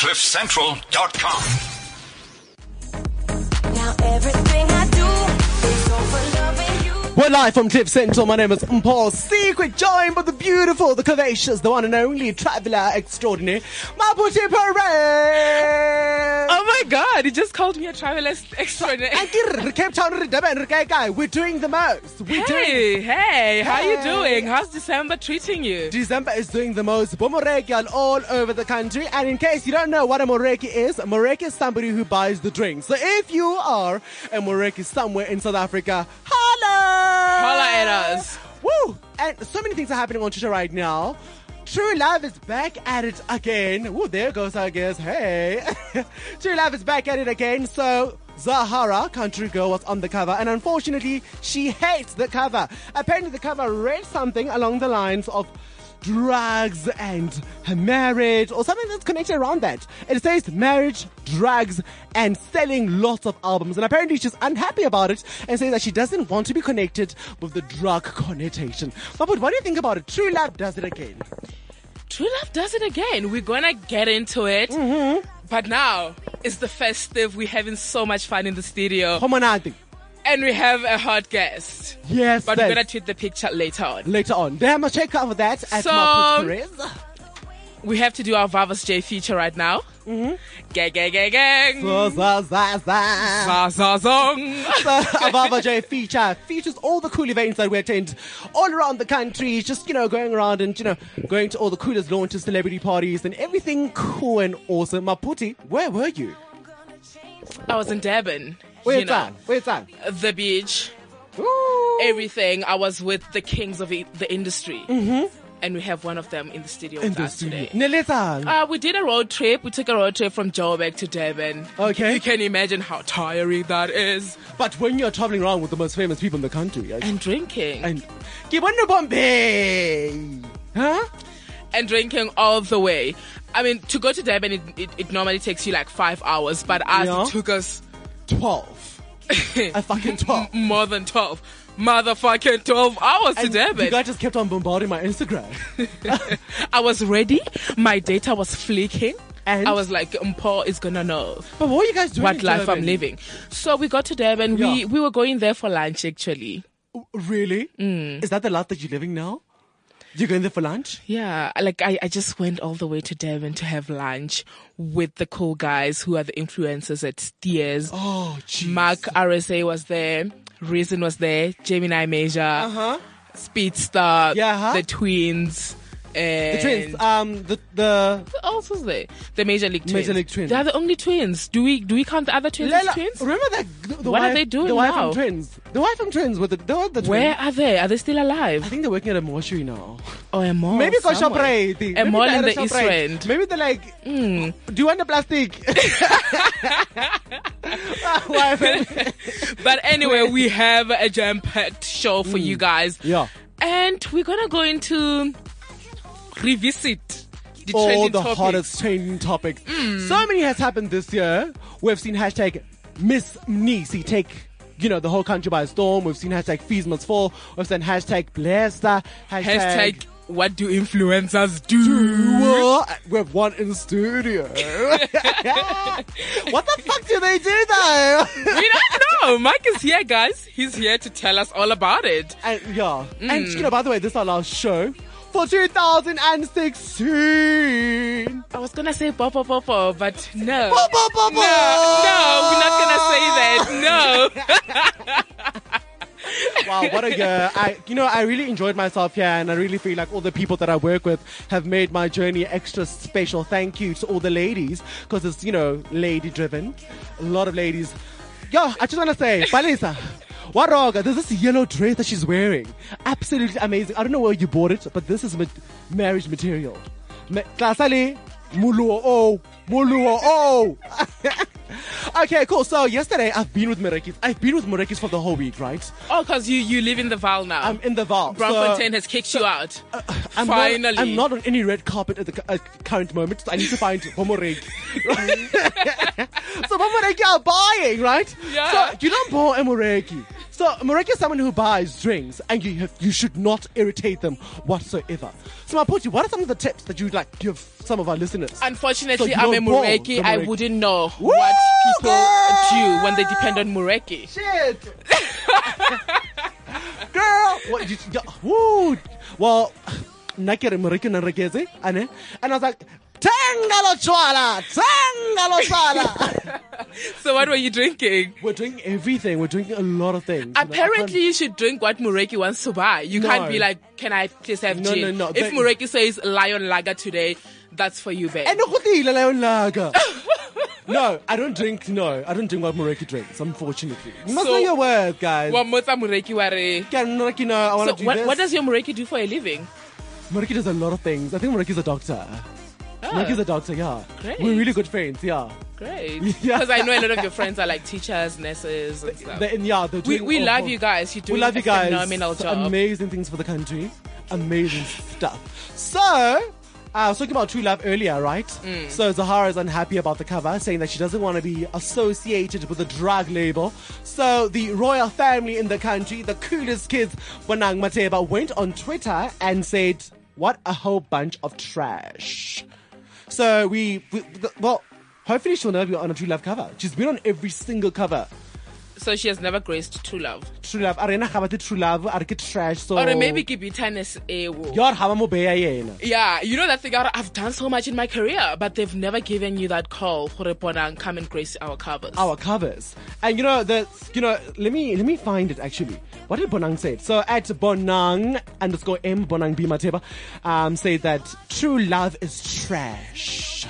CliffCentral.com. Now everything I do We're live from Cliff Central. My name is Paul Secret, joined by the beautiful, the curvaceous, the one and only traveler extraordinaire, Mapuche Perez. Oh my god, he just called me a traveler extraordinary. Cape Town. We're doing the most. We're doing. Hey, hey, how you doing? How's December treating you? December is doing the most Bomoreki all over the country. And in case you don't know what a Moreki is, a Moreki is somebody who buys the drink. So if you are a Moreki somewhere in South Africa, holla! Holla at us. Woo! And so many things are happening on Twitter right now. True Love is back at it again. Woo, there goes I guess. Hey. True Love is back at it again. So Zahara, country girl, was on the cover, and unfortunately, she hates the cover. Apparently, the cover read something along the lines of drugs and her marriage, or something that's connected around that. It says marriage, drugs, and selling lots of albums. And apparently, she's unhappy about it and says that she doesn't want to be connected with the drug connotation. But what do you think about it? True Love does it again. True Love does it again. We're gonna get into it. Mm-hmm. But now, it's the festive. We're having so much fun in the studio. Homonati. And we have a hot guest. Yes, But we're gonna tweet the picture later on. later on. Then must check out for that at So- Marcus We have to do our Vavas J feature right now. Mm-hmm. Gang, gang, gang, gang. Za, za, za, za. Za, za, zong. the Avava J feature features all the cool events that we attend all around the country. Just, you know, going around and, you know, going to all the coolest launches, celebrity parties, and everything cool and awesome. Maputi, where were you? I was in Durban. Where's you know, that? Where's that? the beach, Ooh. everything. I was with the kings of i- the industry. Mm-hmm. And we have one of them in the studio In with the us studio. today. Uh, we did a road trip. We took a road trip from Joburg to Durban. Okay. You can imagine how tiring that is. But when you're traveling around with the most famous people in the country, yes, And drinking. and Kibwana Bombay, huh? and drinking all the way. I mean, to go to Durban, it, it, it normally takes you like five hours, but us, Yeah. it took us Twelve, a fucking twelve. more than 12. Motherfucking 12 hours to And Durban. you guys just kept on bombarding my Instagram. I was ready. My data was flicking. And? I was like, Paul is gonna know But what were you guys doing? what life I'm living. So we got to Durban. We we were going there for lunch actually. Really? Mm. Is that the life that you're living now? You're going there for lunch? Yeah, like I, I just went all the way to Durban to have lunch with the cool guys who are the influencers at Steers. Oh, jeez. Mark RSA was there. Reason was there. Gemini Major. Uh-huh. Speedsta. Yeah, huh? The twins. And The twins, um, the, the, Who else was there? The Major League Twins. Major League Twins. They are the only twins. Do we do we count the other twins Lela, as twins? remember that? The, the What are they doing The wife now? from twins. The wife from twins with the, the, the twins. Where are they? Are they still alive? I think they're working at a mortuary now. Oh, a mall. Maybe got. Shoprite. A Maybe mall they're in the East. End. Maybe they're like, Mm. do you want the plastic? But anyway, we have a jam-packed show for you guys. Mm. yeah. And we're gonna go into revisit the all trending the topics. hottest trending topics. So many has happened this year. We've seen hashtag Miss Mnisi take, you know, the whole country by storm. We've seen hashtag Fees Must Fall. We've seen hashtag Blesta. Hashtag, Hashtag what do influencers do? What? We have one in studio. what the fuck do they do though? we don't know. Mike is here, guys. He's here to tell us all about it. and yeah. And Mm. you know, by the way, this is our last show for 2016. I was gonna say Bobo Bobo, but no. Bo- bo- bo- bo. No, no, we're not gonna say that. No. wow, what a year. I, you know, I really enjoyed myself here and I really feel like all the people that I work with have made my journey extra special. Thank you to all the ladies because it's, you know, lady driven. A lot of ladies. Yo, I just want to say, Balisa, what wrong? There's this yellow dress that she's wearing. Absolutely amazing. I don't know where you bought it, but this is ma- marriage material. Klasali, muluo oh, muluo oh. Okay, cool. So yesterday I've been with Murekis. I've been with Murekis for the whole week, right? Oh, because you, you live in the Vaal now. I'm in the Vaal. vault. Braamfontein has kicked you out. I'm Finally. Not, I'm not on any red carpet at the cu- uh, current moment. So I need to find Pomoregi. so Pomoregi are buying, right? Yeah. So you don't buy Pomoregi. So Moreki is someone who buys drinks, and you have, you should not irritate them whatsoever. So my Maputi, what are some of the tips that you'd like give some of our listeners? Unfortunately, So I'm a Mureki. I wouldn't know Woo, what people girl! do when they depend on Mureki. Shit. Girl, what you, yeah, woo. Well, nakere Moreki na and I was like, Tangalo chwala, tangalo chwala. So what were you drinking? We're drinking everything. We're drinking a lot of things. You know, Apparently, you should drink what Mureki wants to buy. You No. can't be like, "Can I please have No, gin?" no, no. no. If They- Mureki says lion lager today, that's for you, babe. And ukutile leyo laga. No, I don't drink. No, I don't drink what Moreki drinks. Unfortunately, you must So- know your words, guys. Wa motsa Mureki wa re- Can Moreki know I want So to do what, this? what does your Mureki do for a living? Moreki does a lot of things. I think Moreki's a doctor. Moreki's a doctor. Yeah, Great. we're really good friends. Yeah, Great. Yeah. Because I know a lot of your friends are like teachers, nurses, and stuff. They- yeah, they're we doing we all- love you guys. You're doing We love you guys. phenomenal So job. Amazing things for the country. Amazing stuff. So, uh, I was talking about True Love earlier, right? Mm. So Zahara is unhappy about the cover, saying that she doesn't want to be associated with a drug label. So the royal family in the country, the coolest kids, Bonang Matheba, went on Twitter and said, "What a whole bunch of trash." So we, we well, hopefully she'll never be on a True Love cover. She's been on every single cover. So she has never graced true love. True Love, arena gabate True Love, are ke trash. So Or maybe ke bitterness ewo. Yar haba mo beya yena. Yeah, you know that thing. I've done so much in my career, but they've never given you that call. Hore Bonang, come and grace our covers. Our covers. And you know that you know, let me let me find it actually. What did Bonang say? So at Bonang underscore M Bonang B Matheba um said that true love is trash.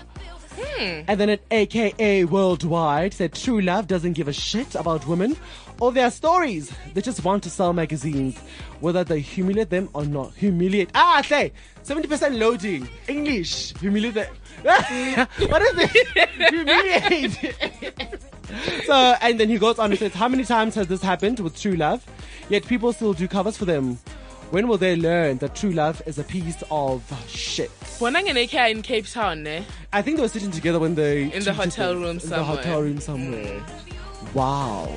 And then at AKA Worldwide said true love doesn't give a shit about women or their stories. They just want to sell magazines, whether they humiliate them or not. Humiliate. Ah, say 70% loading. English. Humiliate. them. what is it? Humiliate. so, and then he goes on and says, How many times has this happened with true love? Yet people still do covers for them. When will they learn that true love is a piece of shit? AK are in Cape Town, ne? I think they were sitting together when they In the hotel room in the somewhere. hotel room somewhere. Wow.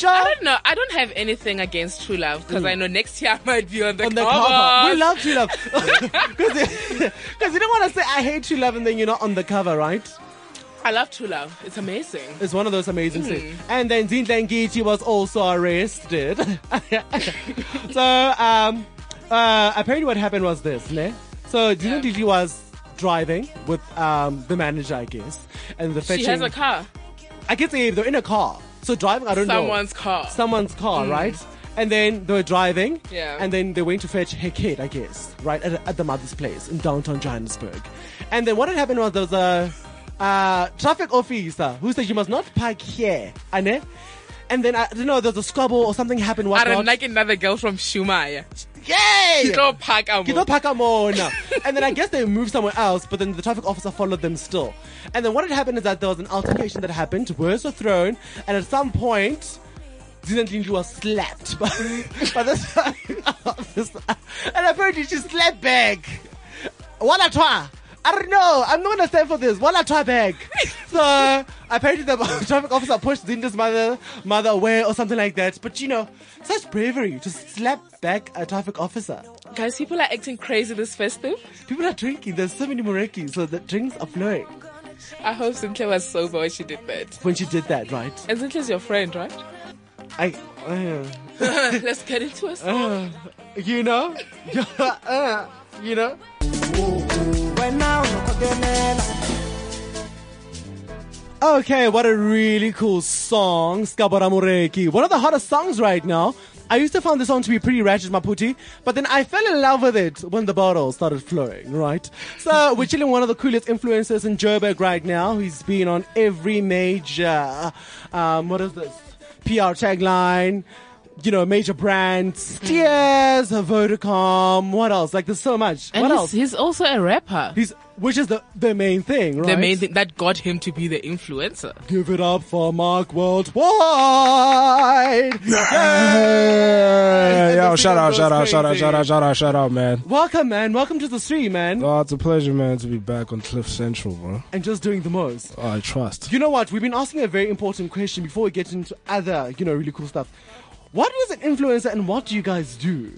I don't know. I don't have anything against true love because I know next year I might be on the Mm. On the cover. cover, we love true love because you don't want to say I hate true love and then you're not on the cover, right? I love true love. It's amazing. It's one of those amazing Mm. things. And then Zinhle Ngiti was also arrested. so, um, uh, apparently what happened was this, ne? So Zinhle Ngiti was driving with um, the manager, I guess, and the fetching. She has a car. I can say they're in a car. So driving, I don't know. Someone's car. Someone's car, right? And then they were driving. Yeah. And then they went to fetch her kid, I guess, right at, at the mother's place in downtown Johannesburg. And then what had happened was there was a uh, traffic officer who said you must not park here, ane? And then I don't know, there's a squabble or something happened. I don't like another girl from Shumaya. Yay! She don't pack a Ke tlo phaka mona. and then I guess they moved somewhere else, but then the traffic officer followed them still. And then what had happened is that there was an altercation that happened, words were thrown, and at some point, Zinandlindlu was slapped by, by traffic officer. And apparently she slapped back. What a twa. I don't know. I'm not gonna stand for this. Wala twa back. So apparently the traffic officer pushed Zinda's mother mother away or something like that. But you know, such bravery to slap back a traffic officer. Guys, people are acting crazy this festive. People are drinking. There's so many Morekis, so the drinks are flowing. I hope Cynthia was sober when she did that. When she did that, right? And Cynthia's your friend, right? I, uh, Let's get into it. uh, you know, uh, you know. Okay, what a really cool song, Skabara Moreki. One of the hottest songs right now. I used to find this song to be pretty ratchet, Maputi, but then I fell in love with it when the bottle started flowing, right? So we're chilling one of the coolest influencers in Joburg right now. He's been on every major, um, what is this? PR tagline, you know, major brands, Steers, Vodacom, what else? Like there's so much. And what he's, else? he's also a rapper. He's, which is the, the main thing, right? The main thing that got him to be the influencer. Give it up for Mark Worldwide. Hey, yo, This shout video out, goes shout out, shout out, crazy. shout out, shout out, shout out, man. Welcome, man. Welcome to the stream, man. Oh, it's a pleasure, man, to be back on Cliff Central, bro. And just doing the most. Oh, I trust. You know what? We've been asking a very important question before we get into other, you know, really cool stuff. what is an influencer and what do you guys do?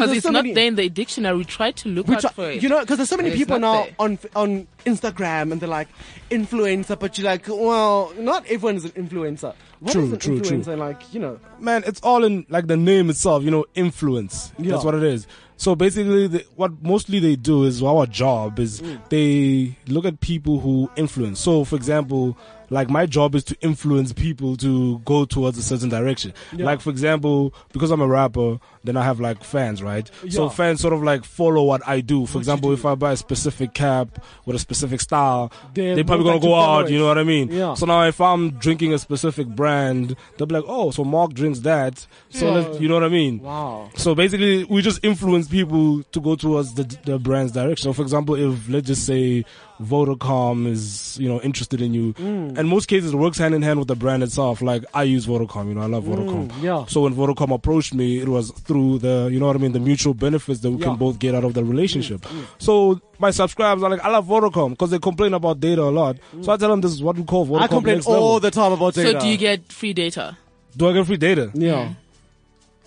Because it's so not many- there in the dictionary. We try to look out are- for it. you know, because there's so many It's people now there. on on Instagram and they're like influencer, but you're like, well, not everyone is an influencer. What is True, an true, true. influencer? Like, you know, man, it's all in like the name itself, you know, influence. Yeah. That's what it is. So basically, the, what mostly they do is our job is Mm. they look at people who influence. So, for example, like my job is to influence people to go towards a certain direction. Yeah. Like for example, because I'm a rapper, then I have like fans, right? Yeah. So fans sort of like follow what I do. For you example, do. if I buy a specific cap with a specific style, They're they're probably gonna go out. it. You know what I mean? Yeah. So now if I'm drinking a specific brand, they'll be like, oh, so Mark drinks that. So Yeah. you know what I mean? wow. So basically, we just influence people to go towards the the brand's direction. So for example, if let's just say Vodacom is you know interested in you, Mm. in most cases it works hand in hand with the brand itself. Like I use Vodacom, you know, I love Vodacom. Mm, yeah. So when Vodacom approached me, it was through the you know what I mean, the mutual benefits that we Yeah. Mm, can both get out of the relationship. So my subscribers are like, I love Vodacom because they complain about data a lot. So I tell them this is what we call Vodacom. I complain all level. the time about data. So do you get free data? Do I get free data? Yeah.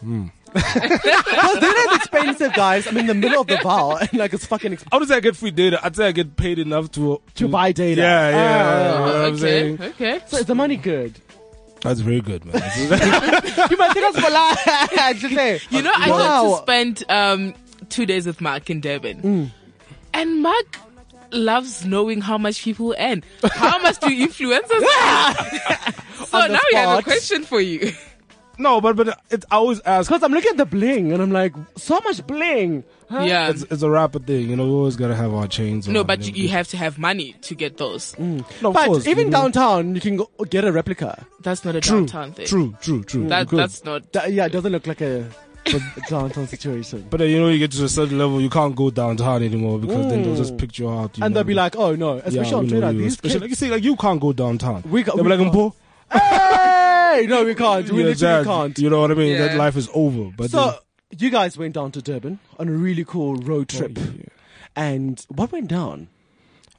Hmm. Because data is expensive, guys. I'm in the middle of the bar and like it's fucking expensive. I would say I get free data. I'd say I get paid enough to To buy data. Yeah, yeah. Ah. you know what I'm okay, saying? okay. So is the money good? That's very good, man. you might think that's for life. Just say. You know, I Wow. got to spend um, two days with Mark in Durban. Mm. And Mark loves knowing how much people earn. How much do influencers earn? so On the now we have a question for you. No, but but it's I always ask. Because I'm looking at the bling and I'm like, so much bling. Huh? Yeah. It's, it's a rapper thing, you know. We always gotta have our chains. No, on but you, you have to have money to get those. No, of But course, even you know. downtown, you can go get a replica. That's not a True, downtown thing. true, true, true. That that's not. That- yeah, it doesn't look like a, a downtown situation. But then you know, you get to a certain level, you can't go downtown anymore because then they'll Mm. just pick you out. you And know. they'll be like, oh no, Yeah, especially on we know Twitter. you. These Especially, kids, like you see, like you can't go downtown. We ca- They'll be we like, can't. "Mpo, hey! No, we can't. We yeah, literally Jad, can't. You know what I mean? That life is over. But So, you guys went down to Durban on a really cool road trip. Oh, yeah. And what went down?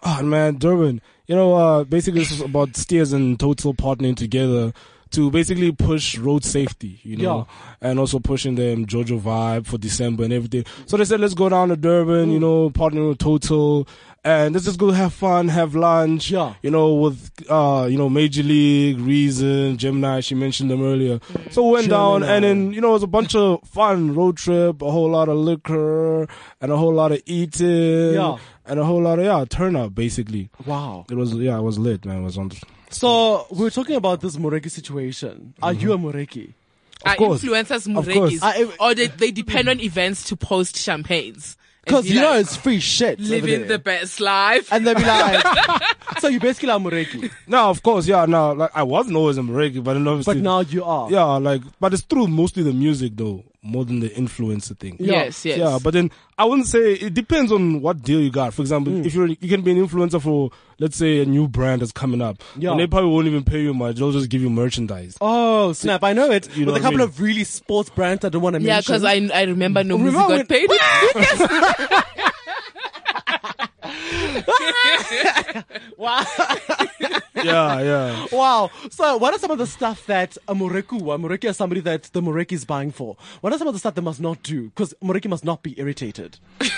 Oh man, Durban. You know, uh, basically this is about steers and total partnering together to basically push road safety, you know, and also pushing the Jojo vibe for December and everything. So they said, let's go down to Durban, you know, partnering with Total, and let's just go have fun, have lunch, Yeah. you know, with, uh, you know, Major League, Reason, Gemini, she mentioned them earlier. So we went down and then, you know, it was a bunch of fun road trip, a whole lot of liquor and a whole lot of eating Yeah. and a whole lot of, yeah, turn up basically. Wow. It was yeah, it was lit, man. It was on. So, we were talking about this Mureki situation. Are you a Mureki? Are course. influencers Of murekis? course. Or they, they depend on events to post champagnes? And Because be you know it's free shit. living the best life. And they'll be like, so you basically are Mureki. No, of course, yeah. No, like I wasn't always a Mareki, but then obviously, But now you are. yeah, like, but it's through mostly the music though, more than the influencer thing. Yeah. Yes, yes. Yeah, but then I wouldn't say it depends on what deal you got. For example, Mm. if you're you can be an influencer for let's say a new brand that's coming up, Yeah. and they probably won't even pay you much. They'll just give you merchandise. Oh, snap. I know it. You know With a what I couple mean? of really sports brands I don't want to yeah, mention. because I, I remember no music Remember got paid. Wow. yeah, yeah. wow. So, what are some of the stuff that a Mureku, a Mureki is somebody that the Mureki is buying for? What are some of the stuff they must not do? Because Mureki must not be irritated.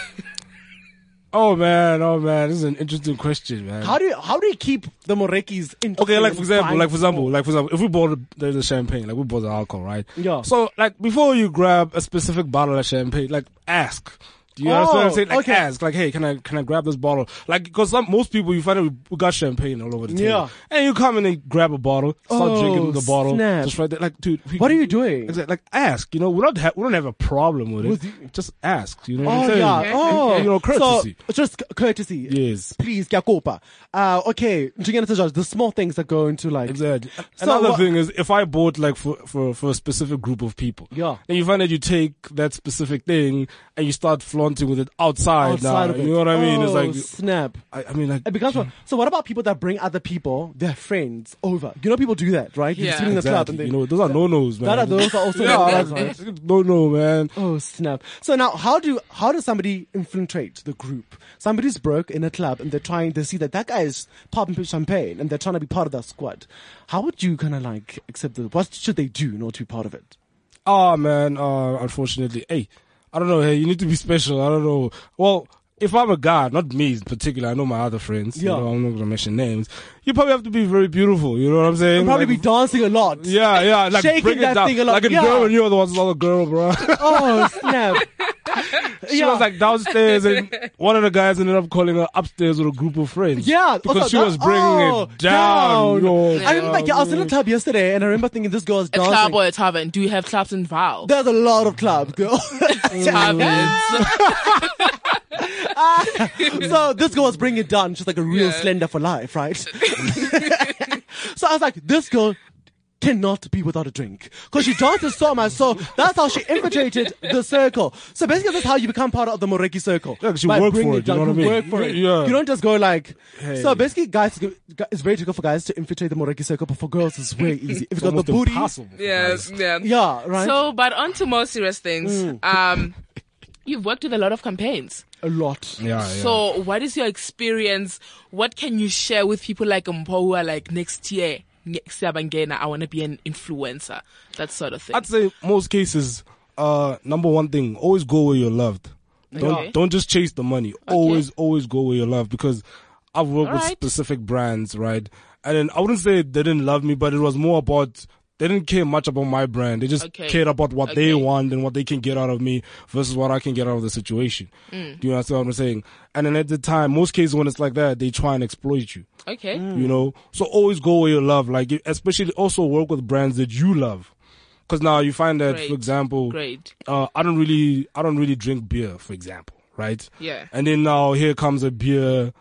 Oh man, oh man, this is an interesting question, man. How do you, how do you keep the Morekis in? Okay, like for example, like for example, like for example, if we bought the, the champagne, like we bought the alcohol, right? Yeah. So like before you grab a specific bottle of champagne, like ask. Do you Oh, understand what I'm saying? Like okay. ask, like, hey, can I can I grab this bottle? Like, because most people you find out we, got champagne all over the table, Yeah. and you come and they grab a bottle, start Oh, drinking the bottle, snap. just right there. Like, dude, we- What are you doing? Exactly. Like, ask. You know, we don't have we don't have a problem with it. With you- just ask. You know what Oh I'm saying? yeah. Oh, You know, courtesy. So, just courtesy. Yes. Please, Gakopa. Uh, okay, the small things that go into like. Exactly. So Another what- thing is if I bought like for, for, for a specific group of people. Yeah. And you find that you take that specific thing and you start flaunting with it outside, Outside now. of it. You know what I mean? Oh, it's like snap. I, I mean like It becomes. So what about people that bring other people, their friends, over? You know, people do that, right? You're Yeah. sitting in the club and they. you know, those are no nos, man. that are those are also yeah, no-nos, no no man. Oh snap! So now, how do how does somebody infiltrate the group? Somebody's broke in a club and they're trying. They see that that guy is popping champagne and they're trying to be part of that squad. How would you kind of like accept the? What should they do in order to be part of it? Oh man, uh, unfortunately, hey, I don't know. Hey, you need to be special. I don't know. Well, if I'm a guy, not me in particular, I know my other friends. You Yeah. know, I'm not gonna mention names. You probably have to be very beautiful. You know what I'm saying? You'll probably Like, be dancing a lot. Yeah, yeah, like Shaking that thing a lot. Like a Yeah. girl, and you were the one's other girl, bro. Oh snap! she Yeah. was like downstairs, and one of the guys ended up calling her upstairs with a group of friends. Yeah, because also she that- was bringing oh, it down. down. Yo, I remember, yeah, I was in a club yesterday, and I remember thinking this girl's A club dancing. or a tavern? Do you have clubs involved? There's a lot of clubs, girl. Taverns. so this girl was bringing it down. She's like a real Yeah. slender for life, right? so I was like, this girl cannot be without a drink because she dances so much. So that's how she infiltrated the circle. So basically, that's how you become part of the Moreki circle. Yeah, 'cause you By work for it it, you know what I mean? work for it. Yeah. You don't just go like. Hey. So basically, guys, it's very difficult for guys to infiltrate the Moreki circle, but for girls, it's way easy. If you got the booty, impossible. yeah, yeah. yeah, right. So, but on to more serious things. Mm. Um, you've worked with a lot of campaigns. a lot. Yeah, yeah. So, what is your experience? What can you share with people like Mpo who are like next year? I want to be an influencer, that sort of thing. I'd say most cases, uh, number one thing, always go where you're loved. Don't Okay. don't just chase the money. Always always go where you're loved because I've worked with Alright. specific brands, right? And then I wouldn't say they didn't love me, but it was more about they didn't care much about my brand. They just Okay. cared about what they want and what they can get out of me versus what I can get out of the situation. Mm. Do you understand what I'm saying? And then at the time, most cases when it's like that, they try and exploit you. okay. You know, so always go where you love. Like, especially also work with brands that you love. Because now you find that, Great. for example, Great. uh, I don't really, I don't really drink beer, for example, right? Yeah. And then now here comes a beer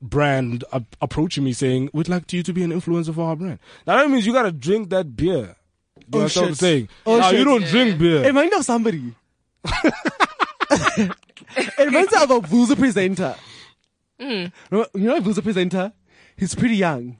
brand a- approaching me saying, "We'd like you to be an influencer for our brand." Now that means you gotta drink that beer. You Oh, understand what I'm shit. saying? Oh, now shit. you don't Yeah. drink beer. It reminds me of somebody. it reminds me of a Vuzu presenter. Remember- You know a Vuzu presenter? He's pretty young.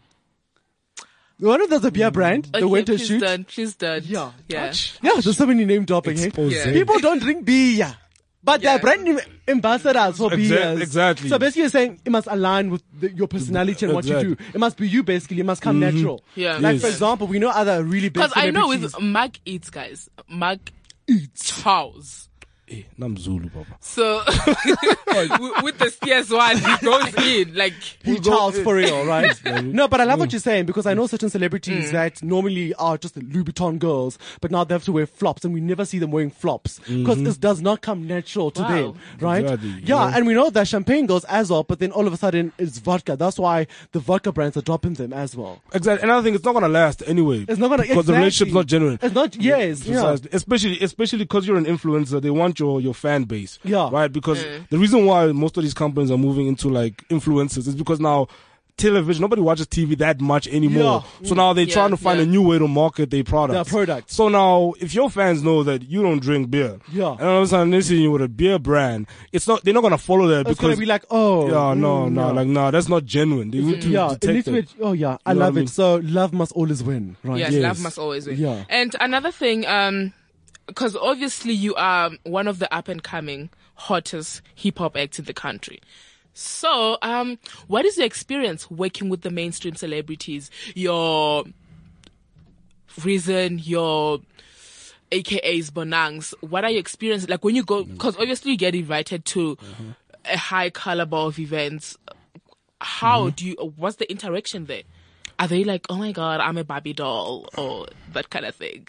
The one who does a beer brand, Okay, the winter please shoot. don't. Please don't. Yeah. Yeah. Yeah, there's so many name dropping. Hey? Yeah. People don't drink beer. But Yeah. they're brand new ambassadors for Exa- beers. exactly. So basically, you're saying it must align with the, your personality and what you do. It must be you, basically. It must come mm-hmm. natural. Yeah. Like, Yes. for example, we know other really big Because I know with Mark Eats, guys, Mark Eats Charles. Eh, Nam Zulu, Papa. So with with the CS one, he goes in like He go- Charles for real, right? no, but I love what you're saying because I know certain Mm. celebrities that normally are just Louis Vuitton girls, but now they have to wear flops, and we never see them wearing flops because this does not come natural to Wow. them, right? Exactly, Yeah, yeah. and we know that champagne goes as well, but then all of a sudden it's vodka. That's why the vodka brands are dropping them as well. Exactly. Another thing, it's not gonna last anyway. It's not gonna because the relationship's not genuine. It's not. Yes, yeah. Especially, especially because you're an influencer, they want your, your fan base. Yeah. Right? Because the reason why most of these companies are moving into like influencers is because now television, nobody watches TV that much anymore. So now they're Yeah, trying to find yeah. a new way to market their products. Their products. So now, if your fans know that you don't drink beer, Yeah. and all of a sudden they see you with a beer brand, it's not, they're not gonna follow that It's because, gonna be like, oh, yeah, no, mm, no, yeah. like, no, that's not genuine. They need to yeah, it detect needs to be. it. Oh yeah, I You know love what I it. mean? So love must always win, right? yes, Yes. love must always win. Yeah. And another thing, um, because obviously you are one of the up and coming hottest hip hop acts in the country. So, um, what is your experience working with the mainstream celebrities? Your reason, your AKAs, Bonangs. What are your experiences like when you go? Mm. Because obviously you get invited to mm-hmm. a high caliber of events. How mm-hmm. do you? What's the interaction there? Are they like, oh my god, I'm a Barbie doll or that kind of thing?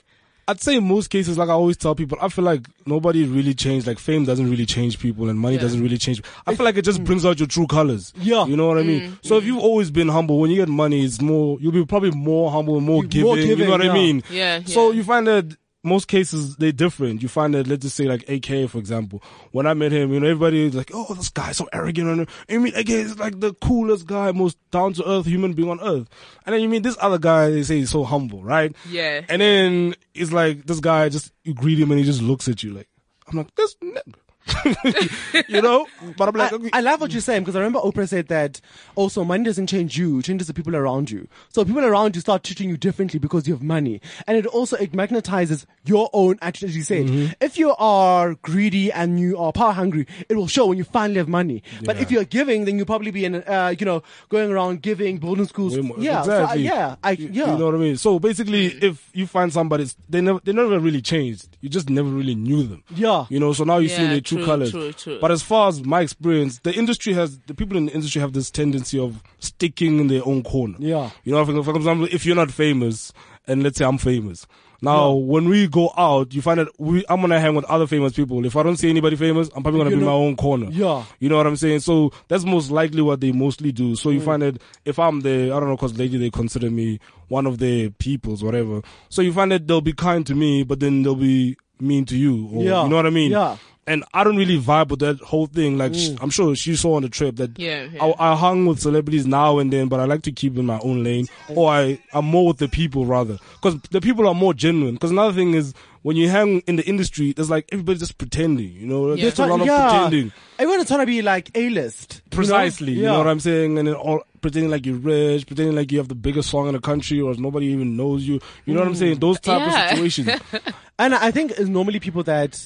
I'd say in most cases, like I always tell people, I feel like nobody really changed. Like fame doesn't really change people, and money Yeah. doesn't really change. I feel like it just brings out your true colors. Yeah. you know what I mean. So if you've always been humble, when you get money, it's more. You'll be probably more humble, and more giving. more you know what yeah. I mean? Yeah, So you find that most cases they're different. You find that let's just say like AK for example. When I met him, you know everybody is like, oh, this guy's so arrogant. And you mean AK is like the coolest guy, most down to earth human being on earth. And then you mean this other guy, they say he's so humble, right? Yeah. And then it's like this guy just you greet him and he just looks at you like I'm like this nigga. you know. But I'm like, I, okay, I love what you're saying because I remember Oprah said that also money doesn't change you, it changes the people around you. So people around you start treating you differently because you have money. And it also, it magnetizes your own attitude, as you said. Mm-hmm. If you are greedy and you are power hungry, it will show when you finally have money. But if you're giving, then you'll probably be in, uh, you know, going around giving, building schools. More- Yeah. so I- yeah. I, yeah. You know what I mean? So basically, if you find somebody, they never, they never really changed. You just never really knew them. Yeah. You know, so now you see Yeah, their true, true, colors. true, true. But as far as my experience, the industry has, the people in the industry have this tendency of sticking in their own corner. Yeah. You know, for, for example, if you're not famous, and let's say I'm famous. Now, when we go out, you find that we, I'm gonna hang with other famous people. If I don't see anybody famous, I'm probably gonna You be in my own corner. Yeah. You know what I'm saying? So that's most likely what they mostly do. So Mm. you find that if I'm there, I don't know, cause lately they consider me one of their peoples, whatever. So you find that they'll be kind to me, but then they'll be mean to you. Or, Yeah. You know what I mean? Yeah. And I don't really vibe with that whole thing. Like, sh Mm. I'm sure she saw on the trip that Yeah, yeah. I, I hung with celebrities now and then, but I like to keep in my own lane. Or I, I'm more with the people rather. Cause the people are more genuine. Cause another thing is, when you hang in the industry, there's like, everybody's just pretending, you know? Yeah. There's a lot of yeah. pretending. Everyone's trying to be like A-list. you know? Precisely. You know what I'm saying? And then all pretending like you're rich, pretending like you have the biggest song in the country or nobody even knows you. You know what I'm mm. saying? Those type Yeah. of situations. And I think it's normally people that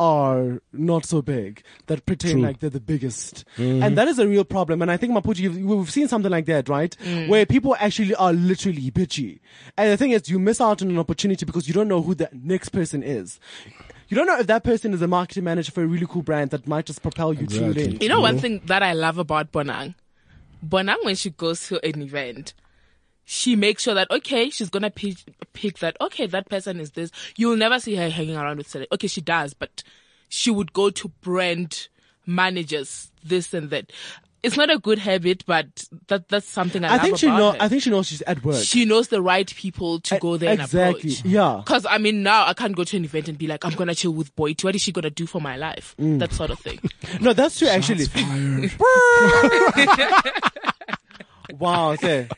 are not so big that pretend True. like they're the biggest. Mm-hmm. And that is a real problem. And I think Mapuchi, we've seen something like that, right? Mm. Where people actually are literally bitchy. And the thing is, you miss out on an opportunity because you don't know who the next person is. You don't know if that person is a marketing manager for a really cool brand that might just propel you Exactly. to in. You know one thing that I love about Bonang? Bonang, when she goes to an event, she makes sure that, okay, she's gonna pick, pick that, okay, that person is this. You'll never see her hanging around with cele- Okay, she does, but she would go to brand managers, this and that. It's not a good habit, but that, that's something I, I love think she about know. her. I think she knows she's at work. she knows the right people to go there exactly, and approach. yeah. Cause I mean now I can't go to an event and be like, I'm gonna chill with Boyd. What is she gonna do for my life? Mm. That sort of thing. no, that's true. Actually, wow, okay.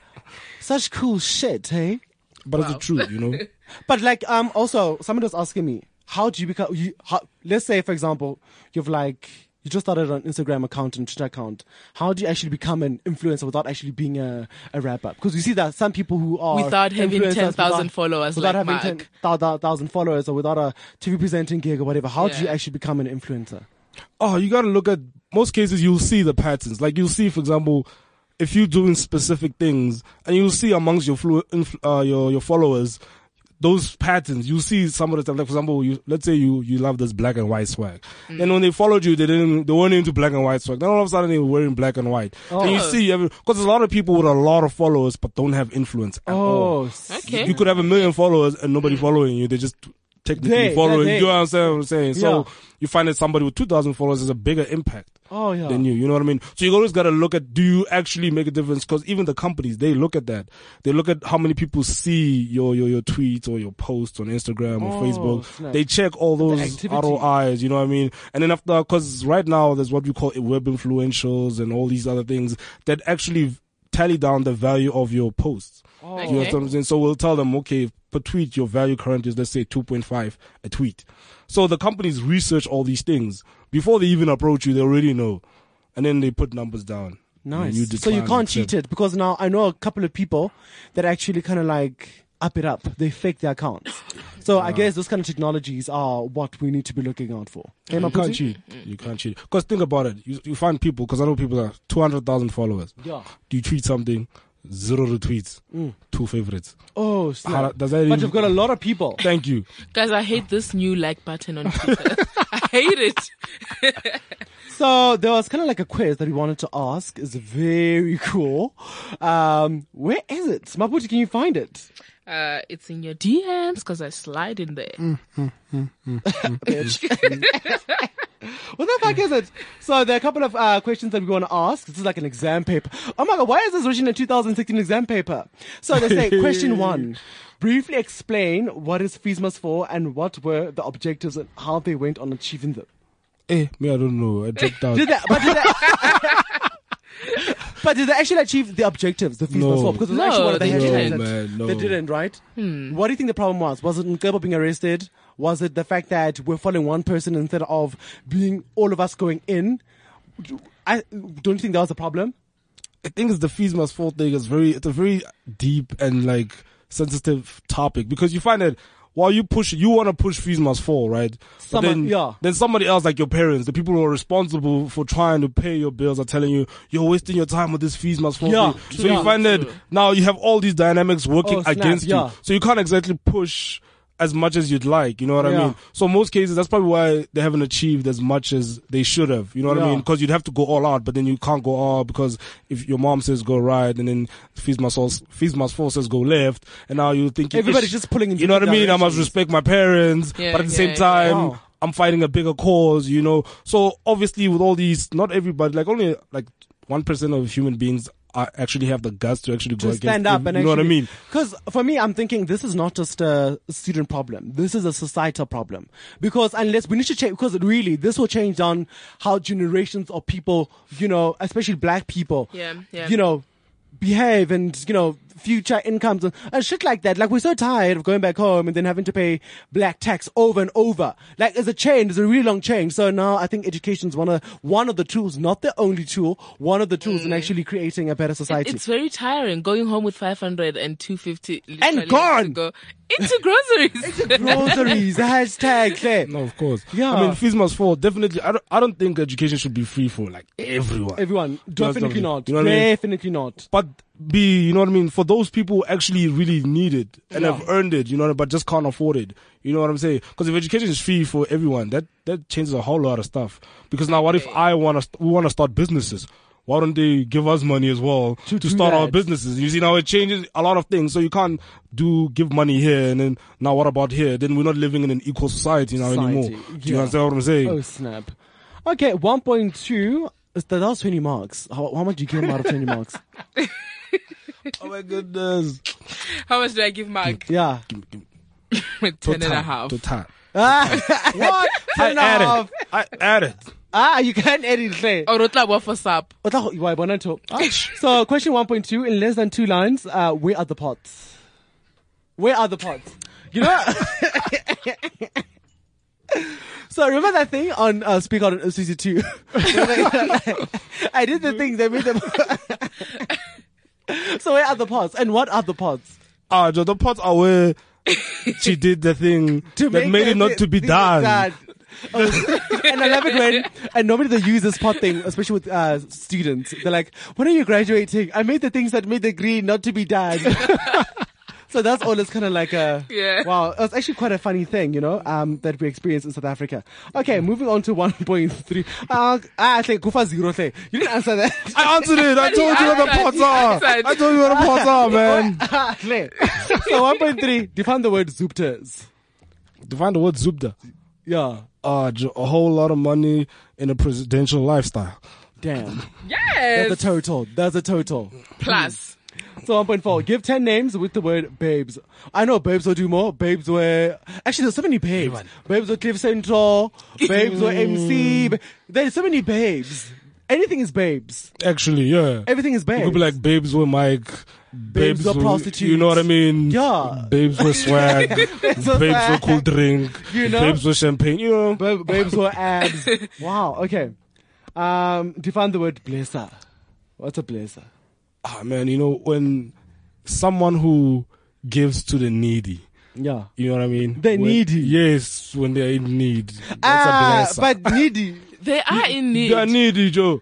Such cool shit, hey. but it's the truth, you know? But like, um, also somebody was asking me, how do you become? You, how, let's say, for example, you've like you just started an Instagram account and Twitter account. How do you actually become an influencer without actually being a, a rapper? Because you see that some people who are Without having influencers 10,000 without- followers without like having Mark. 10,000 followers, or without a TV presenting gig or whatever. How do you actually become an influencer? Oh, you gotta look at most cases. You'll see the patterns. Like you'll see, for example, if you're doing specific things, and you'll see amongst your flu- uh, your your followers those patterns. You see some of the stuff. Like for example, you let's say you you love this black and white swag. and when they followed you, they didn't they weren't into black and white swag. Then all of a sudden they were wearing black and white. And you Oh. see, because there's a lot of people with a lot of followers but don't have influence at all. Oh, s- Okay. You could have a million followers and nobody following you. They just technically They- following. they- You understand what I'm saying? So Yeah. you find that somebody with 2,000 followers has a bigger impact oh yeah. than you. You know what I mean? So you always got to look at do you actually make a difference? Because even the companies they look at that. They look at how many people see your your your tweets or your posts on Instagram or Oh, Facebook. snap. They check all those. ROIs. You know what I mean? And then after, because right now there's what we call web influentials and all these other things that actually tally down the value of your posts. Oh. You understand what I'm saying? So we'll tell them, okay, per tweet, your value current is, let's say, 2.5 a tweet. So the companies research all these things. Before they even approach you, they already know. And then they put numbers down. Nice. And so you can't cheat it because now I know a couple of people that actually kind of like up it up. They fake their accounts. So I guess those kind of technologies are what we need to be looking out for. Hey, You can't cheat. You can't cheat. Because think about it. You, you find people, because I know people are 200,000 followers. Yeah. Do you tweet something? Zero retweets. Two favorites. Oh, snap. How- does that but even- you've got a lot of people. Thank you. Guys, I hate this new like button on Twitter. I hate it. So there was kind of like a quiz that we wanted to ask. It's very cool. Um, where is it? Maputi, can you find it? Uh, it's in your DMs because I slide in there. What the fuck is it? So there are a couple of uh, questions that we want to ask. This is like an exam paper. Oh my god, why is this written in a 2016 exam paper? So they say, question one. Briefly explain what is FISMAS for and what were the objectives and how they went on achieving them. Eh, me, I don't know. I dropped out. Did they, but did they, but did they actually achieve the objectives, the FISMAS No. for? Because it was No, actually one of the they hashtags didn't. man, no. they didn't, right? Hmm. What do you think the problem was? Was it Mcebo being arrested? Was it the fact that we're following one person instead of being all of us going in? I don't you think that was the problem? I think it's the fees must fall thing is very, it's a very deep and like sensitive topic because you find that while you push, you want to push fees must fall, right? Someone- then, yeah. then somebody else, like your parents, the people who are responsible for trying to pay your bills are telling you, you're wasting your time with this fees must fall Yeah, true. So you Yeah, find that now you have all these dynamics working Oh, against yeah. you. So you can't exactly push as much as you'd like, you know what I mean? So most cases, that's probably why they haven't achieved as much as they should have, you know what I mean? Because you'd have to go all out, but then you can't go all because if your mom says go right and then fees must fall, fees must fall says go left, and now you think Everybody's just pulling in You know what I different mean? I must directions. respect my parents, Yeah, but at the yeah, same yeah. time, Wow. I'm fighting a bigger cause, you know? So obviously with all these, not everybody, like only like 1% of human beings are, actually have the guts to actually go to against stand up every- and you know what I mean? Because for me, I'm thinking this is not just a student problem. This is a societal problem. Because unless we need to change, because really this will change on how generations of people, you know, especially black people, Yeah, yeah. you know, behave and you know future incomes and, and shit like that. Like we're so tired of going back home and then having to pay black tax over and over. Like there's a chain, there's a really long chain. So now I think education is one of one of the tools, not the only tool, one of the tools in mm. actually creating a better society. It's very tiring going home with 500 and 250 And gone! to go into groceries. Into groceries. hashtag Claire. No, of course. Yeah. I mean, fees must fall. Definitely. I don't, I don't think education should be free for like everyone. Everyone, definitely something. not. You know what I mean? definitely not. but be, you know what I mean? For those people who actually really need it and Yeah. have earned it, you know, but just can't afford it. You know what I'm saying? Because if education is free for everyone, that, that changes a whole lot of stuff. Because now what if I want to, we want to start businesses? Why don't they give us money as well To to, do start our businesses? You see, now it changes a lot of things. So you can't do, give money here and then now what about here? Then we're not living in an equal society now Society, anymore. Do you yeah. understand what I'm saying? Oh snap. Okay, one point two. That was twenty marks. How, how much do you give him out of twenty marks? Oh my goodness. How much did I give Mark? Yeah. Give me- give me- Ten and a Total, half. total. Ah, what? I Ten and a half. added. I added. Ah, you can't edit Claire. Oh, Rotla, what for sap? O tla go- why. So, question 1.2 in less than two lines, uh, where are the pots? Where are the pots? You know, so remember that thing on uh, Speak Out on CC two? I did the thing. They made them. So where are the pots? And what are the pots? Ah, Joe, the pots are where she did the thing that make made it not to be done. Oh, and I love it when, and normally they use this pot thing, especially with uh, students. They're like, when are you graduating? I made the things that made the green not to be done. so that's all. It's kind of like a, Yeah. wow. It's actually quite a funny thing, you know, um, that we experience in South Africa. Okay, moving on to 1.3. Uh, ah, I think Kufa zero. Say. You didn't answer that. I answered it. I told you where the answered, pots are. I told you where the pots are, man. Ah, Claire. so 1.3, define the word zoopters. Define the word zubda. Yeah. Ah, a whole lot of money in a presidential lifestyle. Damn. Yes. That's a total. That's a total. Plus. So 1.4. Give 10 names with the word babes. I know babes will do more. Babes were, actually there's so many babes. Babes were Cliff Central. Babes were MC. There's so many babes. Anything is babes. Actually, yeah. Everything is babes. It could be like babes were Mike. Babes, were were prostitutes. You know what I mean? Yeah. Babes were swag. babes were were cool drink. You know? Babes were champagne. You know? Ba- babes were abs. wow. Okay. Um, define the word blesser. What's a blesser? Ah, man, you know, when someone who gives to the needy, Yeah. you know what I mean? The When- needy. Yes, when they're in need. That's ah, a blesser. but needy. They are in need. They are needy, Joe.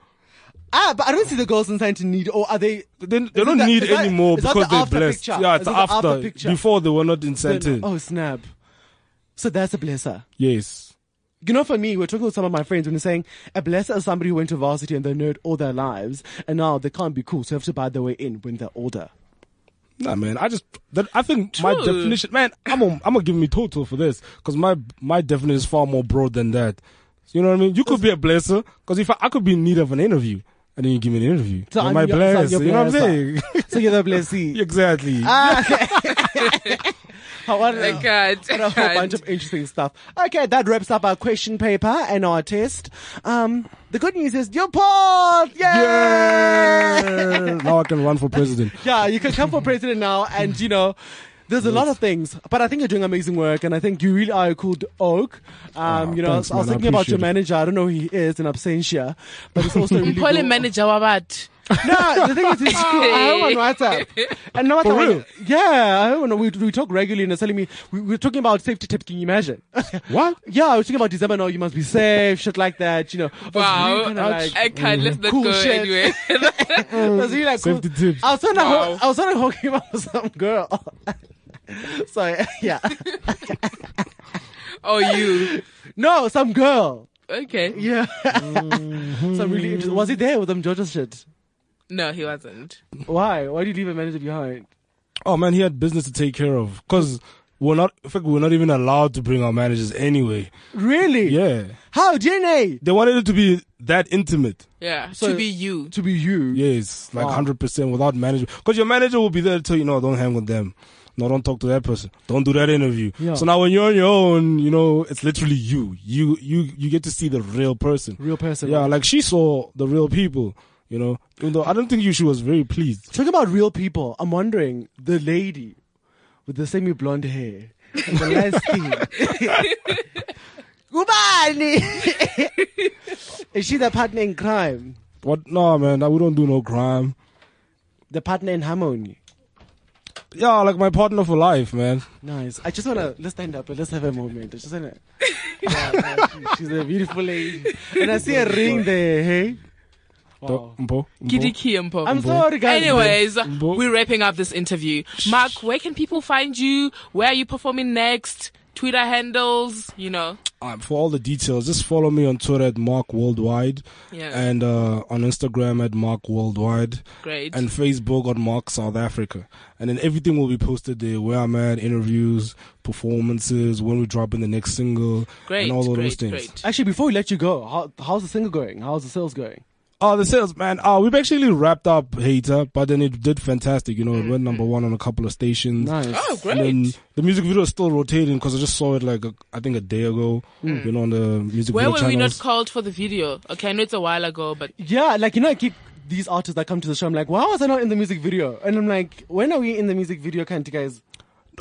Ah, but I don't see the girls inside to need. Or are they? They, they don't that- need that- anymore because the they're after blessed. picture? Yeah, it's after after. picture? Before they were not incented. Oh snap! So that's a blesser. Yes. You know, for me, we're talking with some of my friends when they're saying a blesser is somebody who went to varsity and they nerd all their lives, and now they can't be cool, so they have to buy their way in when they're older. Nah, man. I just, that, I think my definition, man, I'm gonna, I'm gonna give me total for this because my, my definition is far more broad than that. You know what I mean? You could be a blesser because if I, I could be in need of an interview and then you give me an interview. So Am I'm I your- so you're know what I'm saying? So you're the blessee. exactly. Ah, what, I can't. what I a whole bunch of interesting stuff. Okay, that wraps up our question paper and our test. Um, the good news is you're part! Yay! yeah. now I can run for president. Yeah, you can come for president now, and you know, There's a lot of things, but I think you're doing amazing work, and I think you really are a cool d- oak. Um, Ah, you know, thanks, I was man. I thinking about your appreciate it. manager. I don't know who he is in absentia, but it's also really Mpole cool. manager wa batho. No, the thing is, he's cool. I have on WhatsApp. And no matter what- Yeah, I don't know. We, we talk regularly and he's telling me, we, we're talking about safety tips. Can you imagine? What? yeah, I was talking about December. No, you must be safe, shit like that, you know. Wow. really like, I can't, let's not mm, Cool go shit. I was really like, Safety cool. tips. I was trying to, Wow. ho- I was trying to hook him up with some girl. so, yeah. oh, you. No, some girl. Okay. Yeah. some really interesting. Was he there with them Georgia shit? No, he wasn't. Why? Why did you leave a manager behind? Oh man, he had business to take care of. Cause we're not, in fact, we're not even allowed to bring our managers anyway. Really? Yeah. How? DNA? They wanted it to be that intimate. Yeah. So- to be you. To be you. Yes, like Wow. hundred percent without management. Because your manager will be there to tell you, no, don't hang with them. No, don't talk to that person. Don't do that interview. Yeah. So now when you're on your own, you know, it's literally you. You you you get to see the real person. Real person. Yeah, like she saw the real people. You know, even though I don't think you she was very pleased. Talking about real people, I'm wondering the lady with the semi blonde hair and the light skin. Kubani! Is she the partner in crime? What? No, man, we don't do no crime. The partner in harmony? Yeah, like my partner for life, man. Nice. I just wanna let's stand up and let's have a moment. I just wanna. Yeah, man, she- she's a beautiful lady, and I see a ring there. Hey. Wow. Mpo, Mpo. Giddy I'm sorry, guys. Anyways, Mbo. we're wrapping up this interview. Mark, where can people find you? Where are you performing next? Twitter handles, you know. Um, for all the details, just follow me on Twitter at Mark Worldwide Yeah. and uh, on Instagram at Mark Worldwide Great. and Facebook on Mark South Africa. And then everything will be posted there where I'm at, interviews, performances, when we drop in the next single, great. and all of great. those things. Great. Actually, before we let you go, how, how's the single going? How's the sales going? Oh, the sales, man. Uh, we've actually wrapped up Hater, but then it did fantastic. You know, it went number one on a couple of stations. Nice. Oh, great. And then the music video is still rotating because I just saw it like a, I think a day ago. You know, on the music Where video were we not called for the video? Okay, I know it's a while ago, but Yeah, like you know, I keep these artists that come to the show. I'm like, why was I not in the music video? And I'm like, when are we in the music video, kind of guys?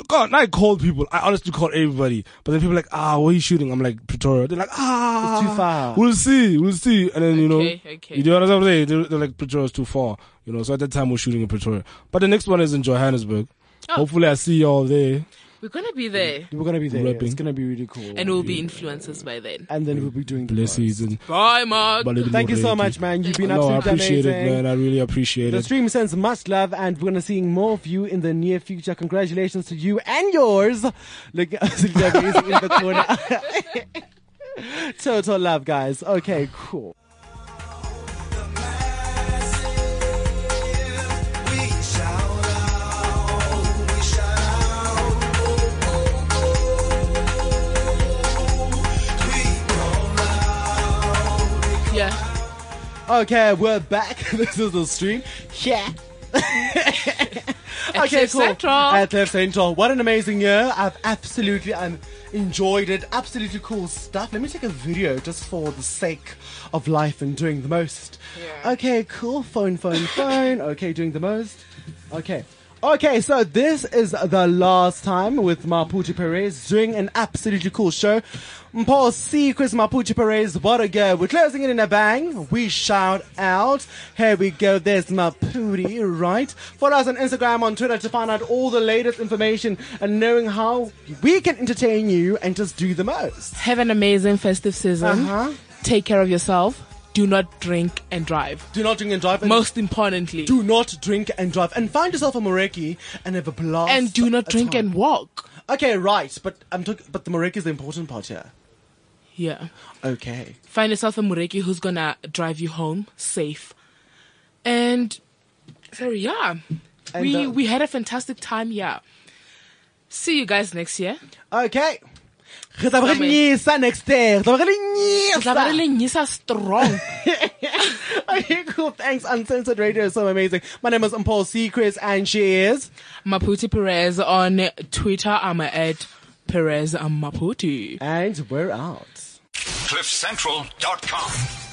God, I called people. I honestly called everybody. But then people are like, ah, where are you shooting? I'm like, Pretoria. They're like, ah. It's too far. We'll see. We'll see. And then, you know, Okay, okay. you know what I'm saying? They're, they're like, Pretoria's too far. You know, so at that time we're shooting in Pretoria. But the next one is in Johannesburg. Oh. Hopefully I see y'all there. We're gonna be there, We're gonna be there. Rapping. It's gonna be really cool. and we'll be influencers by then. and then we'll be doing the Blessings most. and Bye, Mark. Thank you so much, man. You've been No, I appreciate amazing. it, man. I really appreciate The it. The stream sends much love, and we're gonna see more of you in the near future. Congratulations to you and yours. Look, absolutely amazing in the corner. Total love, guys. Okay, cool. Okay, we're back. this is the stream. Yeah. okay, cool. Central. At Cliff Central. What an amazing year. I've absolutely um, enjoyed it. Absolutely cool stuff. Let me take a video just for the sake of life and doing the most. Yeah. Okay, cool. Phone, phone, phone. Okay, doing the most. Okay. Okay, so this is the last time with Mapuche Perez doing an absolutely cool show. Paul C. Chris Mapuche Perez, what a go. We're closing it in a bang. We shout out. Here we go. There's Mapuche, right? Follow us on Instagram, on Twitter to find out all the latest information and knowing how we can entertain you and just do the most. Have an amazing festive season. Uh-huh. Take care of yourself. Do not drink and drive. Do not drink and drive. And Most importantly, do not drink and drive. And find yourself a Moreki and have a blast. and do not drink time. and walk. Okay, right, but I'm talking. But the Moreki is the important part here. Yeah. Okay. Find yourself a mureki who's gonna drive you home safe. And so yeah, And, we uh, we had a fantastic time. Yeah. See you guys next year. Okay. Re tla ba re nyisa next day. Re tla ba re Re tla ba re nyisa. strong. Okay, cool. Thanks. Uncensored Radio is so amazing. My name is Paul C. Chris, and she is. Maputi Perez on Twitter. I'm at Perez Maputi. And we're out. CliffCentral.com.